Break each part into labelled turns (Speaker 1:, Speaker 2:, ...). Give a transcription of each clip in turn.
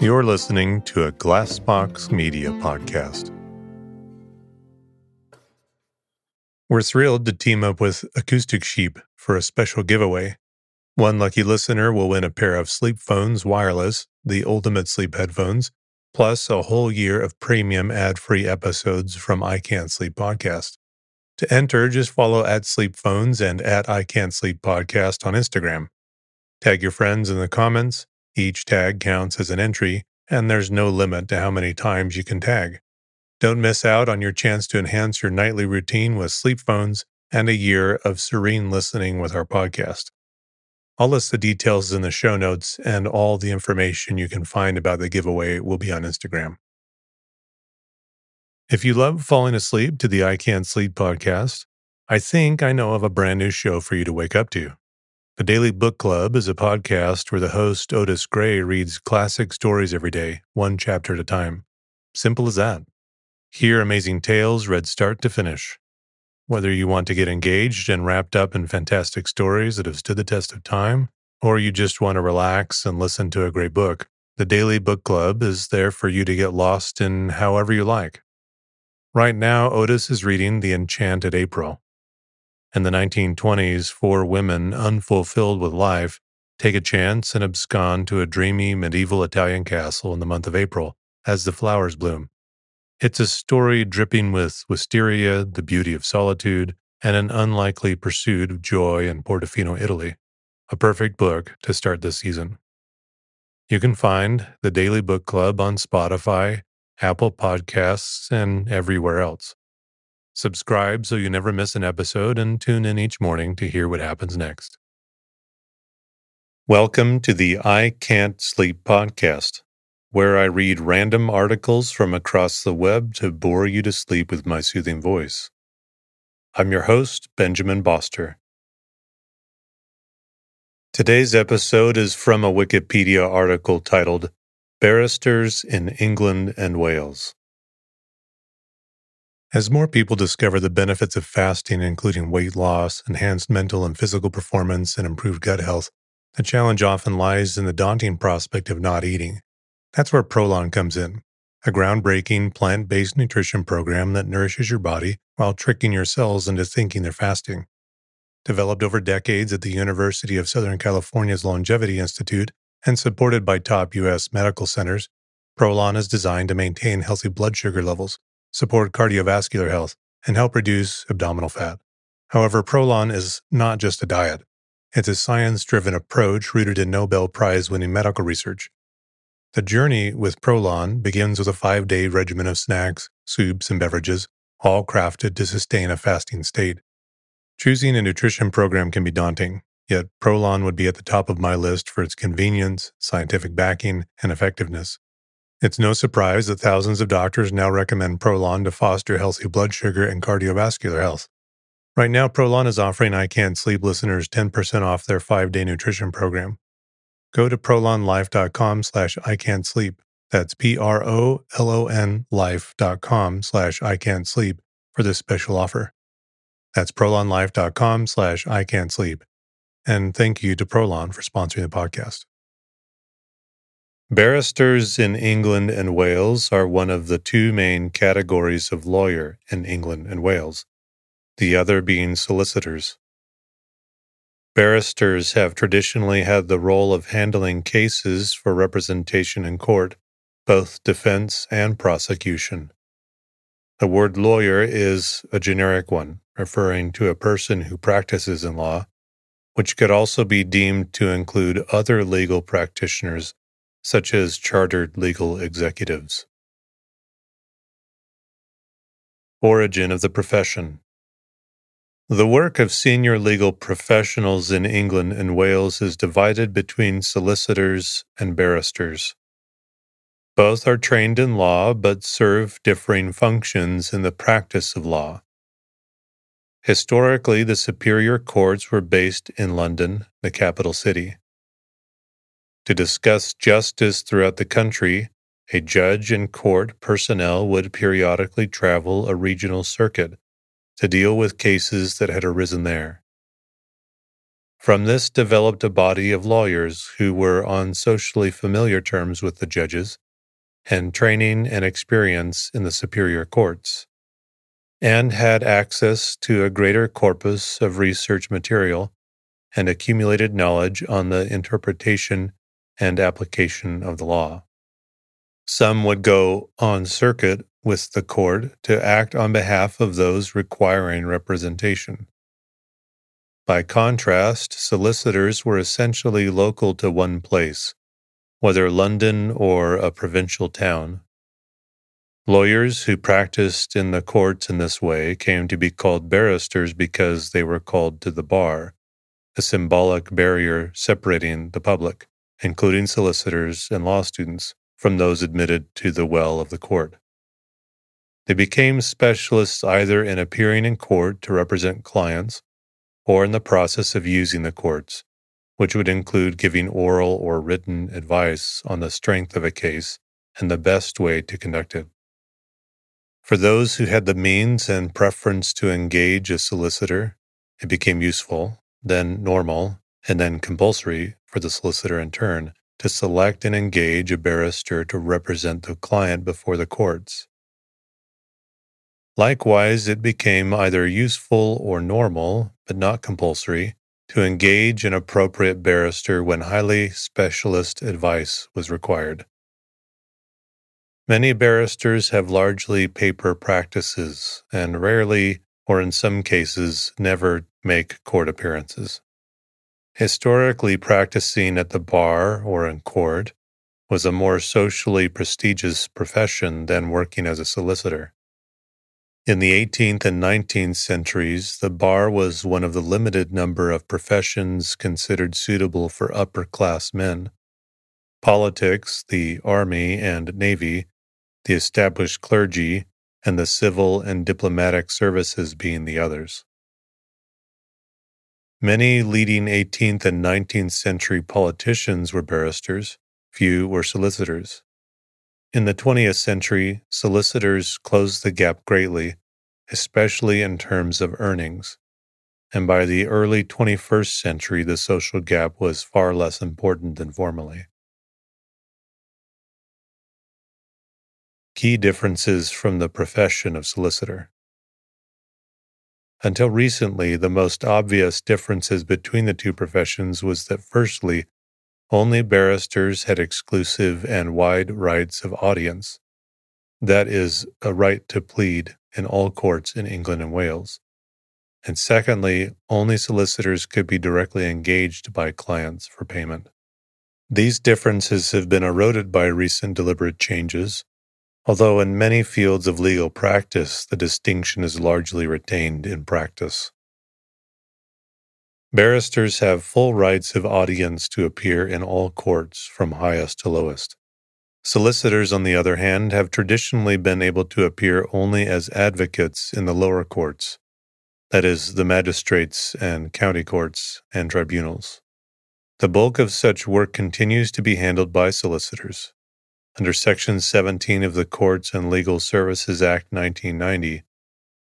Speaker 1: You're listening to a Glassbox Media podcast. We're thrilled to team up with Acoustic Sheep for a special giveaway. One lucky listener will win a pair of Sleep Phones Wireless, the ultimate sleep headphones, plus a whole year of premium ad free episodes from I Can't Sleep podcast. To enter, just follow at Sleep Phones and at I Can't Sleep podcast on Instagram. Tag your friends in the comments each tag counts as an entry, and there's no limit to how many times you can tag. Don't miss out on your chance to enhance your nightly routine with sleep phones and a year of serene listening with our podcast. I'll list the details in the show notes, and all the information you can find about the giveaway will be on Instagram. If you love falling asleep to the I Can't Sleep podcast, I think I know of a brand new show for you to wake up to. The Daily Book Club is a podcast where the host, Otis Gray, reads classic stories every day, one chapter at a time. Simple as that. Hear amazing tales read start to finish. Whether you want to get engaged and wrapped up in fantastic stories that have stood the test of time, or you just want to relax and listen to a great book, the Daily Book Club is there for you to get lost in however you like. Right now, Otis is reading The Enchanted April. In the 1920s, four women, unfulfilled with life, take a chance and abscond to a dreamy medieval Italian castle in the month of April as the flowers bloom. It's a story dripping with wisteria, the beauty of solitude, and an unlikely pursuit of joy in Portofino, Italy. A perfect book to start this season. You can find the Daily Book Club on Spotify, Apple Podcasts, and everywhere else. Subscribe so you never miss an episode and tune in each morning to hear what happens next. Welcome to the I Can't Sleep podcast, where I read random articles from across the web to bore you to sleep with my soothing voice. I'm your host, Benjamin Boster. Today's episode is from a Wikipedia article titled Barristers in England and Wales. As more people discover the benefits of fasting, including weight loss, enhanced mental and physical performance, and improved gut health, the challenge often lies in the daunting prospect of not eating. That's where Prolon comes in, a groundbreaking plant based nutrition program that nourishes your body while tricking your cells into thinking they're fasting. Developed over decades at the University of Southern California's Longevity Institute and supported by top U.S. medical centers, Prolon is designed to maintain healthy blood sugar levels support cardiovascular health, and help reduce abdominal fat. However, Prolon is not just a diet. It's a science driven approach rooted in Nobel Prize winning medical research. The journey with Prolon begins with a five day regimen of snacks, soups, and beverages, all crafted to sustain a fasting state. Choosing a nutrition program can be daunting, yet Prolon would be at the top of my list for its convenience, scientific backing, and effectiveness. It's no surprise that thousands of doctors now recommend Prolon to foster healthy blood sugar and cardiovascular health. Right now, Prolon is offering I Can't Sleep listeners 10% off their five-day nutrition program. Go to prolonlife.com slash I can't sleep. That's P-R-O-L-O-N life.com slash I can't sleep for this special offer. That's prolonlife.com slash I can't sleep. And thank you to Prolon for sponsoring the podcast. Barristers in England and Wales are one of the two main categories of lawyer in England and Wales, the other being solicitors. Barristers have traditionally had the role of handling cases for representation in court, both defense and prosecution. The word lawyer is a generic one, referring to a person who practices in law, which could also be deemed to include other legal practitioners such as chartered legal executives. Origin of the profession The work of senior legal professionals in England and Wales is divided between solicitors and barristers. Both are trained in law but serve differing functions in the practice of law. Historically, the superior courts were based in London, the capital city. To discuss justice throughout the country, a judge and court personnel would periodically travel a regional circuit to deal with cases that had arisen there. From this developed a body of lawyers who were on socially familiar terms with the judges and training and experience in the superior courts, and had access to a greater corpus of research material and accumulated knowledge on the interpretation and application of the law. Some would go on circuit with the court to act on behalf of those requiring representation. By contrast, solicitors were essentially local to one place, whether London or a provincial town. Lawyers who practiced in the courts in this way came to be called barristers because they were called to the bar, a symbolic barrier separating the public, including solicitors and law students, from those admitted to the well of the court. They became specialists either in appearing in court to represent clients or in the process of using the courts, which would include giving oral or written advice on the strength of a case and the best way to conduct it. For those who had the means and preference to engage a solicitor, it became useful, then normal, and then compulsory for the solicitor in turn to select and engage a barrister to represent the client before the courts. Likewise, it became either useful or normal, but not compulsory, to engage an appropriate barrister when highly specialist advice was required. Many barristers have largely paper practices and rarely, or in some cases, never make court appearances. Historically, practicing at the bar or in court was a more socially prestigious profession than working as a solicitor. In the 18th and 19th centuries, the bar was one of the limited number of professions considered suitable for upper class men. Politics, the army and navy, the established clergy, and the civil and diplomatic services being the others. Many leading 18th and 19th century politicians were barristers, few were solicitors. In the 20th century, solicitors closed the gap greatly, especially in terms of earnings. And by the early 21st century, the social gap was far less important than formerly. Key differences from the profession of solicitor. Until recently, the most obvious differences between the two professions was that, firstly, only barristers had exclusive and wide rights of audience. That is, a right to plead in all courts in England and Wales. And secondly, only solicitors could be directly engaged by clients for payment. These differences have been eroded by recent deliberate changes, although in many fields of legal practice the distinction is largely retained in practice. Barristers have full rights of audience to appear in all courts from highest to lowest. Solicitors, on the other hand, have traditionally been able to appear only as advocates in the lower courts, that is, the magistrates and county courts and tribunals. The bulk of such work continues to be handled by solicitors. Under Section 17 of the Courts and Legal Services Act 1990,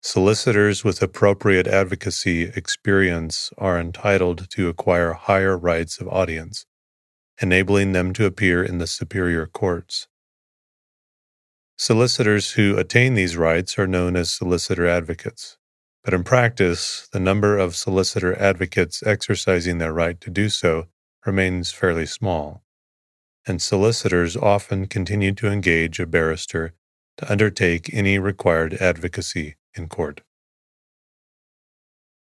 Speaker 1: Solicitors with appropriate advocacy experience are entitled to acquire higher rights of audience, enabling them to appear in the superior courts. Solicitors who attain these rights are known as solicitor advocates, but in practice, the number of solicitor advocates exercising their right to do so remains fairly small, and solicitors often continue to engage a barrister to undertake any required advocacy in court.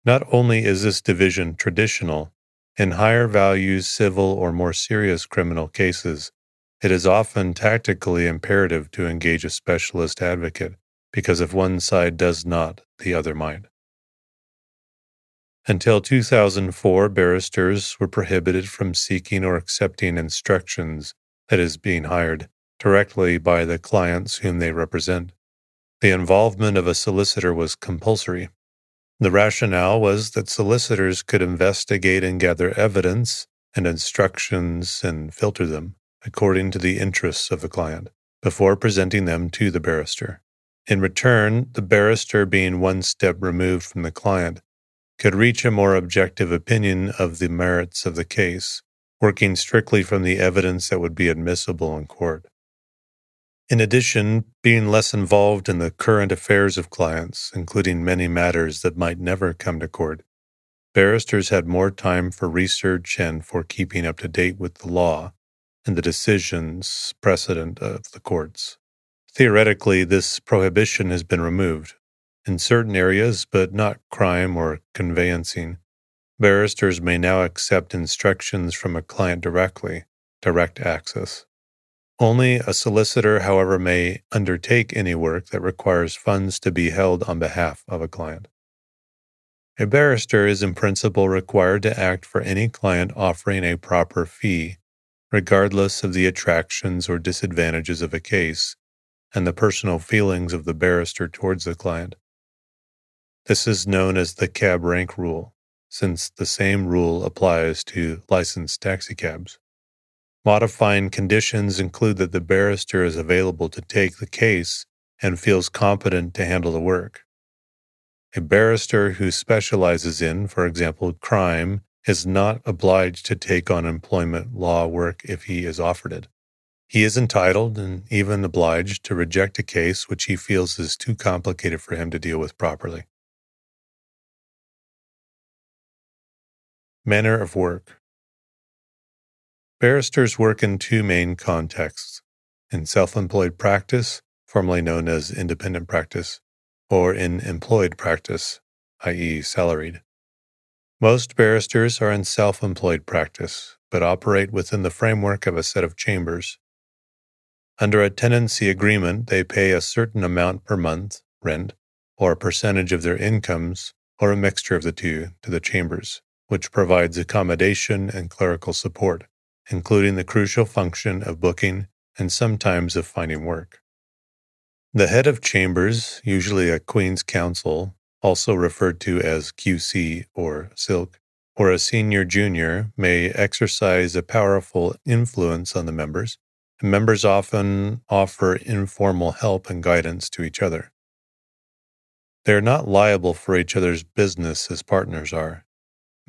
Speaker 1: Not only is this division traditional, in higher values civil or more serious criminal cases, it is often tactically imperative to engage a specialist advocate because if one side does not, the other might. Until 2004, barristers were prohibited from seeking or accepting instructions, that is, being hired, directly by the clients whom they represent. The involvement of a solicitor was compulsory. The rationale was that solicitors could investigate and gather evidence and instructions and filter them according to the interests of the client before presenting them to the barrister. In return, the barrister being one step removed from the client could reach a more objective opinion of the merits of the case, working strictly from the evidence that would be admissible in court. In addition, being less involved in the current affairs of clients, including many matters that might never come to court, barristers had more time for research and for keeping up to date with the law and the decisions precedent of the courts. Theoretically, this prohibition has been removed. In certain areas, but not crime or conveyancing, barristers may now accept instructions from a client directly, direct access. Only a solicitor, however, may undertake any work that requires funds to be held on behalf of a client. A barrister is in principle required to act for any client offering a proper fee, regardless of the attractions or disadvantages of a case and the personal feelings of the barrister towards the client. This is known as the cab rank rule, since the same rule applies to licensed taxicabs. Modifying conditions include that the barrister is available to take the case and feels competent to handle the work. A barrister who specializes in, for example, crime is not obliged to take on employment law work if he is offered it. He is entitled and even obliged to reject a case which he feels is too complicated for him to deal with properly. Manner of work Barristers work in two main contexts in self employed practice, formerly known as independent practice, or in employed practice, i.e., salaried. Most barristers are in self employed practice, but operate within the framework of a set of chambers. Under a tenancy agreement, they pay a certain amount per month, rent, or a percentage of their incomes, or a mixture of the two, to the chambers, which provides accommodation and clerical support including the crucial function of booking and sometimes of finding work. The head of chambers, usually a Queen's Counsel, also referred to as QC or Silk, or a senior junior, may exercise a powerful influence on the members, and members often offer informal help and guidance to each other. They are not liable for each other's business as partners are,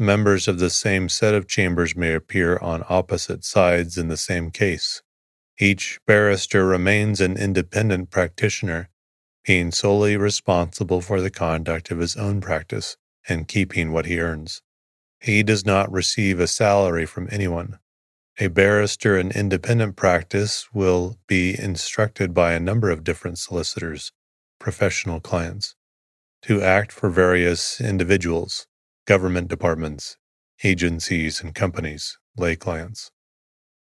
Speaker 1: Members of the same set of chambers may appear on opposite sides in the same case. Each barrister remains an independent practitioner, being solely responsible for the conduct of his own practice and keeping what he earns. He does not receive a salary from anyone. A barrister in independent practice will be instructed by a number of different solicitors, professional clients, to act for various individuals government departments, agencies, and companies, lay clients.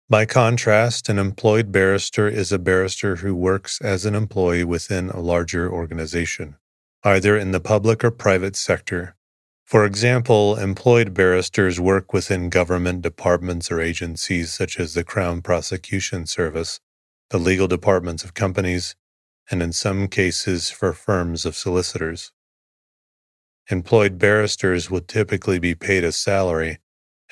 Speaker 1: By contrast, an employed barrister is a barrister who works as an employee within a larger organization, either in the public or private sector. For example, employed barristers work within government departments or agencies such as the Crown Prosecution Service, the legal departments of companies, and in some cases for firms of solicitors. Employed barristers would typically be paid a salary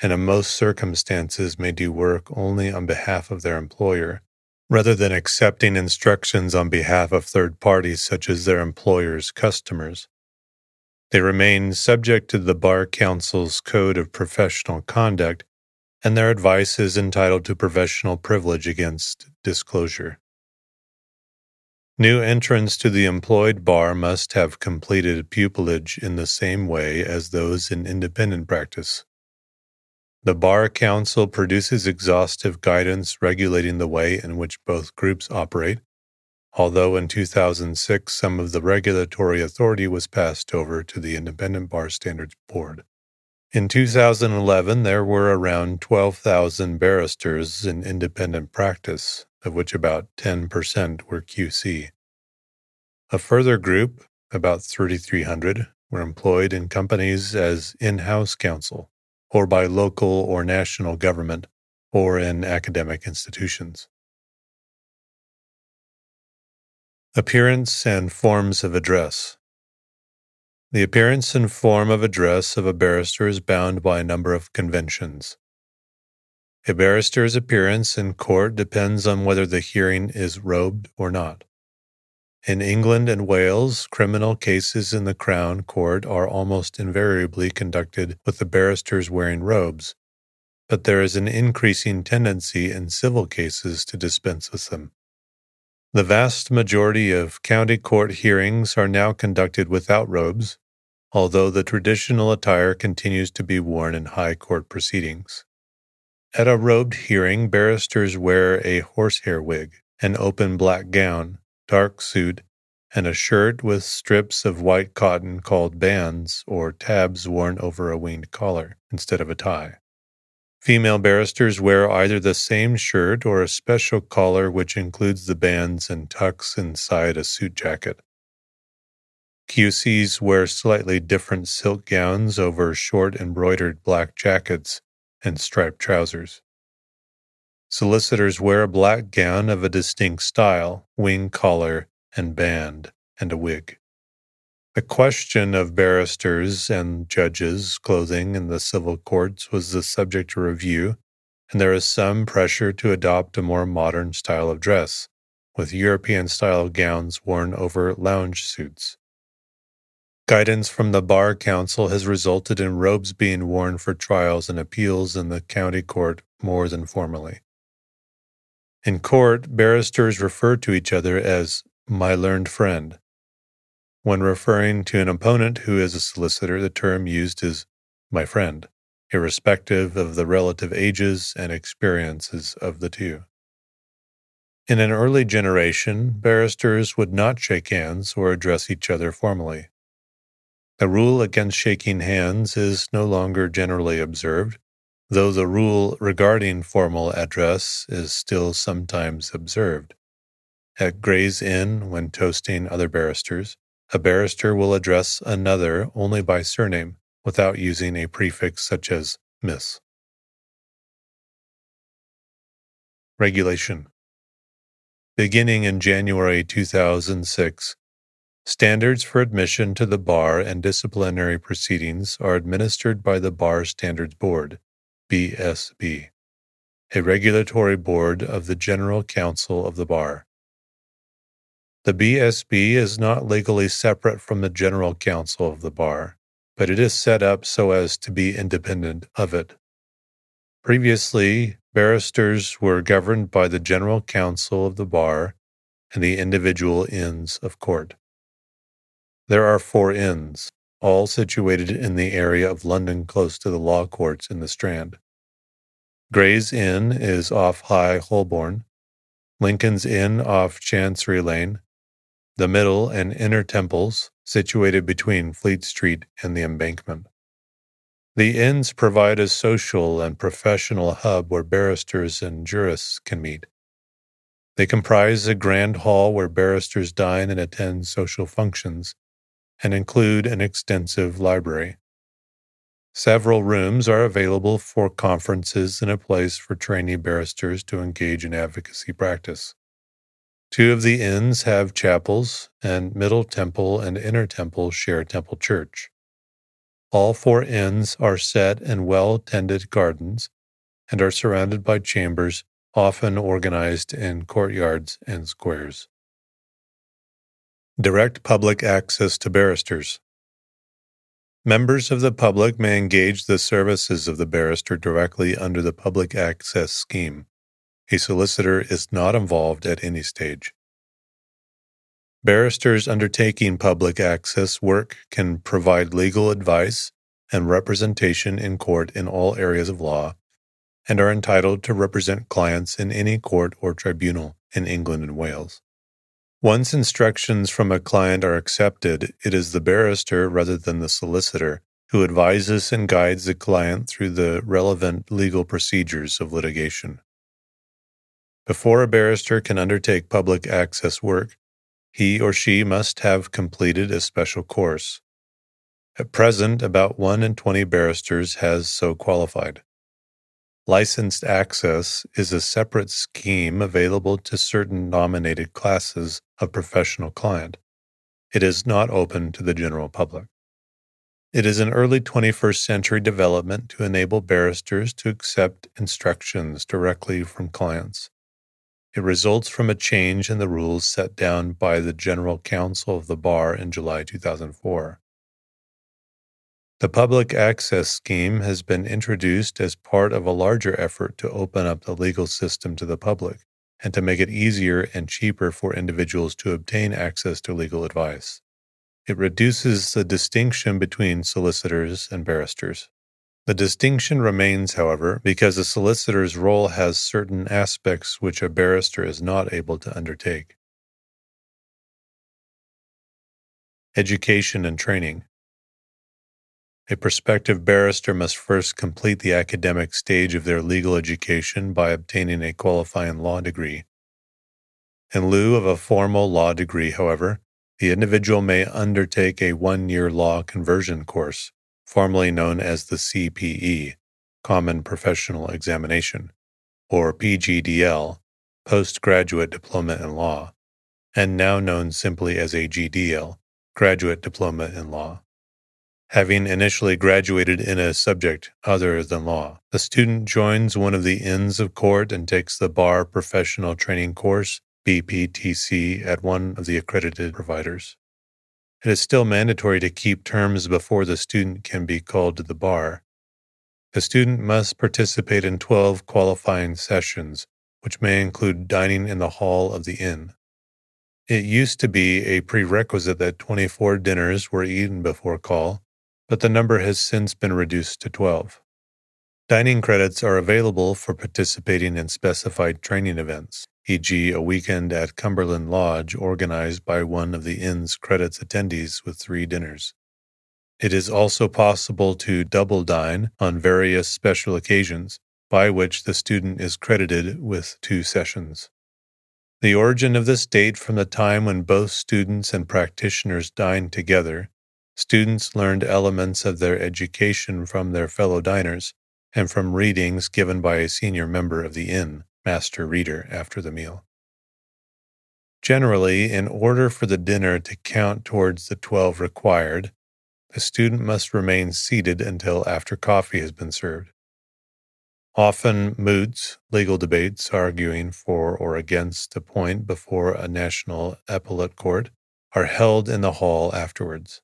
Speaker 1: and in most circumstances may do work only on behalf of their employer, rather than accepting instructions on behalf of third parties such as their employer's customers. They remain subject to the Bar Council's Code of Professional Conduct, and their advice is entitled to professional privilege against disclosure. New entrants to the employed bar must have completed pupillage in the same way as those in independent practice. The Bar Council produces exhaustive guidance regulating the way in which both groups operate, although in 2006 some of the regulatory authority was passed over to the Independent Bar Standards Board. In 2011, there were around 12,000 barristers in independent practice, of which about 10% were QC. A further group, about 3,300, were employed in companies as in house counsel, or by local or national government, or in academic institutions. Appearance and forms of address. The appearance and form of address of a barrister is bound by a number of conventions. A barrister's appearance in court depends on whether the hearing is robed or not. In England and Wales, criminal cases in the Crown Court are almost invariably conducted with the barristers wearing robes, but there is an increasing tendency in civil cases to dispense with them. The vast majority of county court hearings are now conducted without robes, although the traditional attire continues to be worn in high court proceedings. At a robed hearing, barristers wear a horsehair wig, an open black gown, dark suit, and a shirt with strips of white cotton called bands or tabs worn over a winged collar instead of a tie. Female barristers wear either the same shirt or a special collar which includes the bands and tucks inside a suit jacket. QCs wear slightly different silk gowns over short embroidered black jackets and striped trousers. Solicitors wear a black gown of a distinct style, wing collar and band, and a wig. The question of barristers and judges' clothing in the civil courts was the subject of review, and there is some pressure to adopt a more modern style of dress, with European style gowns worn over lounge suits. Guidance from the Bar Council has resulted in robes being worn for trials and appeals in the county court more than formerly. In court, barristers refer to each other as my learned friend. When referring to an opponent who is a solicitor, the term used is my friend, irrespective of the relative ages and experiences of the two. In an early generation, barristers would not shake hands or address each other formally. The rule against shaking hands is no longer generally observed, though the rule regarding formal address is still sometimes observed. At Gray's Inn, when toasting other barristers, a barrister will address another only by surname without using a prefix such as Miss. Regulation Beginning in January 2006, Standards for admission to the bar and disciplinary proceedings are administered by the Bar Standards Board, BSB, a regulatory board of the General Council of the Bar. The BSB is not legally separate from the General Council of the Bar, but it is set up so as to be independent of it. Previously, barristers were governed by the General Council of the Bar and the individual inns of court. There are four inns, all situated in the area of London close to the law courts in the Strand. Gray's Inn is off High Holborn, Lincoln's Inn off Chancery Lane, the Middle and Inner Temples, situated between Fleet Street and the Embankment. The inns provide a social and professional hub where barristers and jurists can meet. They comprise a grand hall where barristers dine and attend social functions, and include an extensive library. Several rooms are available for conferences and a place for trainee barristers to engage in advocacy practice. Two of the inns have chapels, and Middle Temple and Inner Temple share Temple Church. All four inns are set in well tended gardens and are surrounded by chambers, often organized in courtyards and squares. Direct public access to barristers. Members of the public may engage the services of the barrister directly under the public access scheme. A solicitor is not involved at any stage. Barristers undertaking public access work can provide legal advice and representation in court in all areas of law and are entitled to represent clients in any court or tribunal in England and Wales. Once instructions from a client are accepted, it is the barrister rather than the solicitor who advises and guides the client through the relevant legal procedures of litigation. Before a barrister can undertake public access work, he or she must have completed a special course. At present, about 1 in 20 barristers has so qualified. Licensed access is a separate scheme available to certain nominated classes of professional client. It is not open to the general public. It is an early 21st century development to enable barristers to accept instructions directly from clients. It results from a change in the rules set down by the General Council of the Bar in July 2004. The public access scheme has been introduced as part of a larger effort to open up the legal system to the public and to make it easier and cheaper for individuals to obtain access to legal advice. It reduces the distinction between solicitors and barristers. The distinction remains, however, because a solicitor's role has certain aspects which a barrister is not able to undertake. Education and training. A prospective barrister must first complete the academic stage of their legal education by obtaining a qualifying law degree. In lieu of a formal law degree, however, the individual may undertake a one year law conversion course, formerly known as the CPE, Common Professional Examination, or PGDL, Postgraduate Diploma in Law, and now known simply as a GDL, Graduate Diploma in Law having initially graduated in a subject other than law. The student joins one of the Inns of Court and takes the Bar Professional Training Course, BPTC, at one of the accredited providers. It is still mandatory to keep terms before the student can be called to the bar. The student must participate in 12 qualifying sessions, which may include dining in the hall of the inn. It used to be a prerequisite that 24 dinners were eaten before call, but the number has since been reduced to 12. Dining credits are available for participating in specified training events, e.g., a weekend at Cumberland Lodge organized by one of the inn's credits attendees with three dinners. It is also possible to double dine on various special occasions, by which the student is credited with two sessions. The origin of this date from the time when both students and practitioners dined together Students learned elements of their education from their fellow diners and from readings given by a senior member of the inn, master reader, after the meal. Generally, in order for the dinner to count towards the 12 required, the student must remain seated until after coffee has been served. Often, moots, legal debates arguing for or against a point before a national appellate court, are held in the hall afterwards.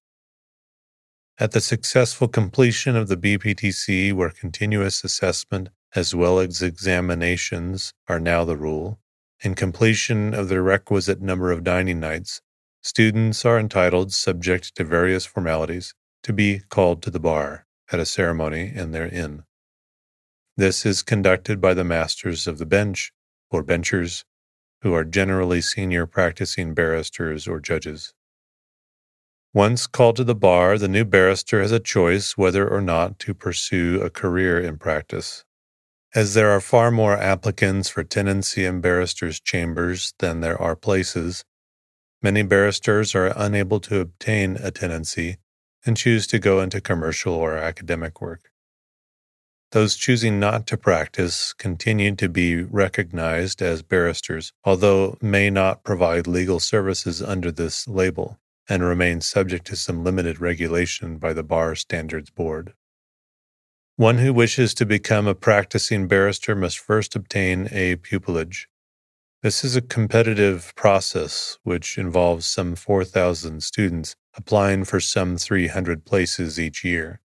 Speaker 1: At the successful completion of the BPTC, where continuous assessment as well as examinations are now the rule, and completion of the requisite number of dining nights, students are entitled, subject to various formalities, to be called to the bar at a ceremony in their inn. This is conducted by the masters of the bench, or benchers, who are generally senior practicing barristers or judges. Once called to the bar, the new barrister has a choice whether or not to pursue a career in practice. As there are far more applicants for tenancy in barristers' chambers than there are places, many barristers are unable to obtain a tenancy and choose to go into commercial or academic work. Those choosing not to practice continue to be recognized as barristers, although may not provide legal services under this label and remains subject to some limited regulation by the Bar Standards Board. One who wishes to become a practicing barrister must first obtain a pupillage. This is a competitive process which involves some 4,000 students applying for some 300 places each year.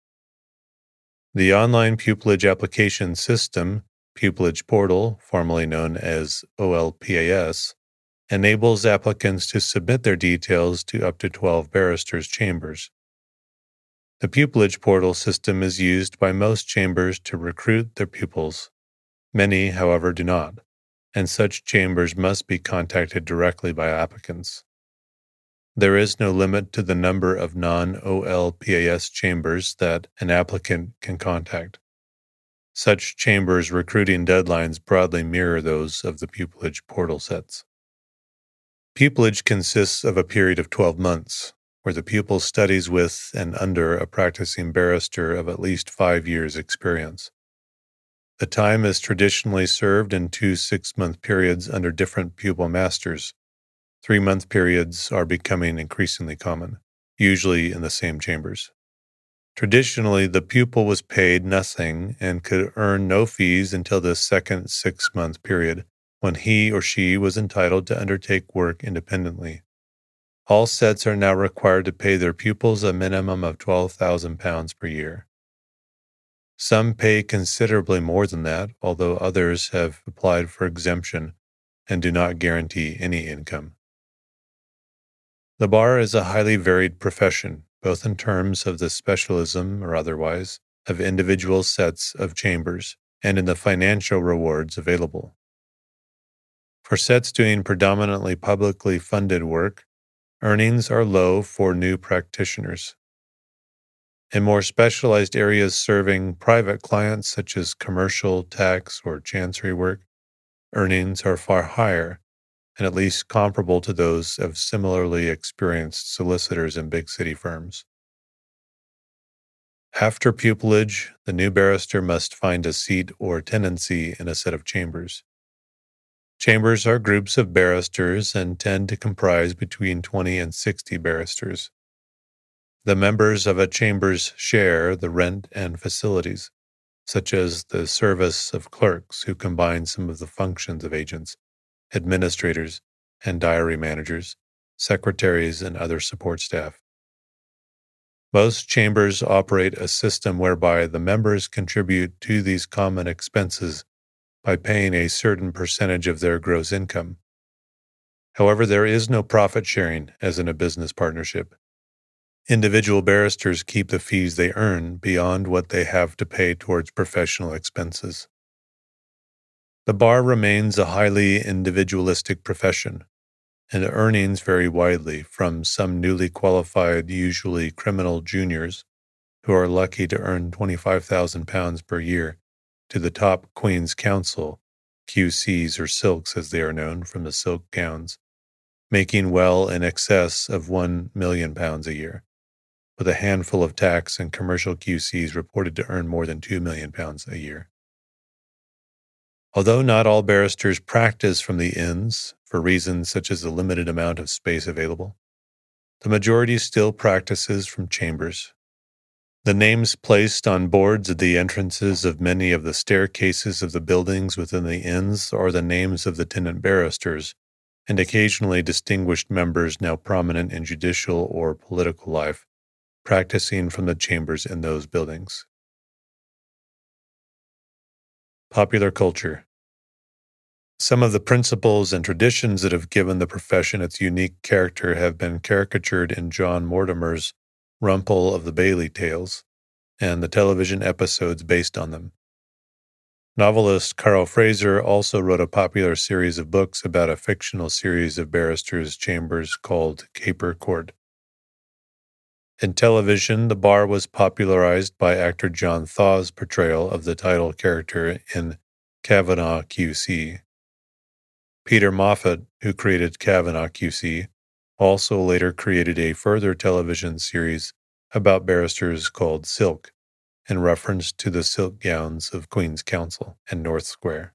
Speaker 1: The online pupillage application system, Pupillage Portal, formerly known as OLPAS, enables applicants to submit their details to up to 12 barristers' chambers. The pupillage portal system is used by most chambers to recruit their pupils. Many, however, do not, and such chambers must be contacted directly by applicants. There is no limit to the number of non OLPAS chambers that an applicant can contact. Such chambers' recruiting deadlines broadly mirror those of the pupillage portal sets. Pupillage consists of a period of 12 months, where the pupil studies with and under a practicing barrister of at least five years' experience. The time is traditionally served in two six month periods under different pupil masters. Three month periods are becoming increasingly common, usually in the same chambers. Traditionally, the pupil was paid nothing and could earn no fees until the second six month period, when he or she was entitled to undertake work independently. All sets are now required to pay their pupils a minimum of £12,000 per year. Some pay considerably more than that, although others have applied for exemption and do not guarantee any income. The bar is a highly varied profession, both in terms of the specialism or otherwise of individual sets of chambers and in the financial rewards available. For sets doing predominantly publicly funded work, earnings are low for new practitioners. In more specialized areas serving private clients, such as commercial, tax, or chancery work, earnings are far higher and at least comparable to those of similarly experienced solicitors in big city firms. After pupillage, the new barrister must find a seat or tenancy in a set of chambers. Chambers are groups of barristers and tend to comprise between 20 and 60 barristers. The members of a chambers share the rent and facilities, such as the service of clerks who combine some of the functions of agents, administrators, and diary managers, secretaries, and other support staff. Most chambers operate a system whereby the members contribute to these common expenses by paying a certain percentage of their gross income. However, there is no profit sharing as in a business partnership. Individual barristers keep the fees they earn beyond what they have to pay towards professional expenses. The bar remains a highly individualistic profession, and earnings vary widely from some newly qualified, usually criminal juniors, who are lucky to earn £25,000 per year, to the top Queen's Counsel, QCs or silks as they are known from the silk gowns, making well in excess of £1 million a year, with a handful of tax and commercial QCs reported to earn more than £2 million a year. Although not all barristers practice from the inns, for reasons such as the limited amount of space available. The majority still practices from chambers. The names placed on boards at the entrances of many of the staircases of the buildings within the inns are the names of the tenant barristers, and occasionally distinguished members now prominent in judicial or political life, practicing from the chambers in those buildings. Popular culture. Some of the principles and traditions that have given the profession its unique character have been caricatured in John Mortimer's Rumpole of the Bailey Tales and the television episodes based on them. Novelist Caro Fraser also wrote a popular series of books about a fictional series of barristers' chambers called Caper Court. In television, the bar was popularized by actor John Thaw's portrayal of the title character in Kavanagh QC. Peter Moffat, who created Kavanagh QC, also later created a further television series about barristers called Silk, in reference to the silk gowns of Queen's Counsel and North Square.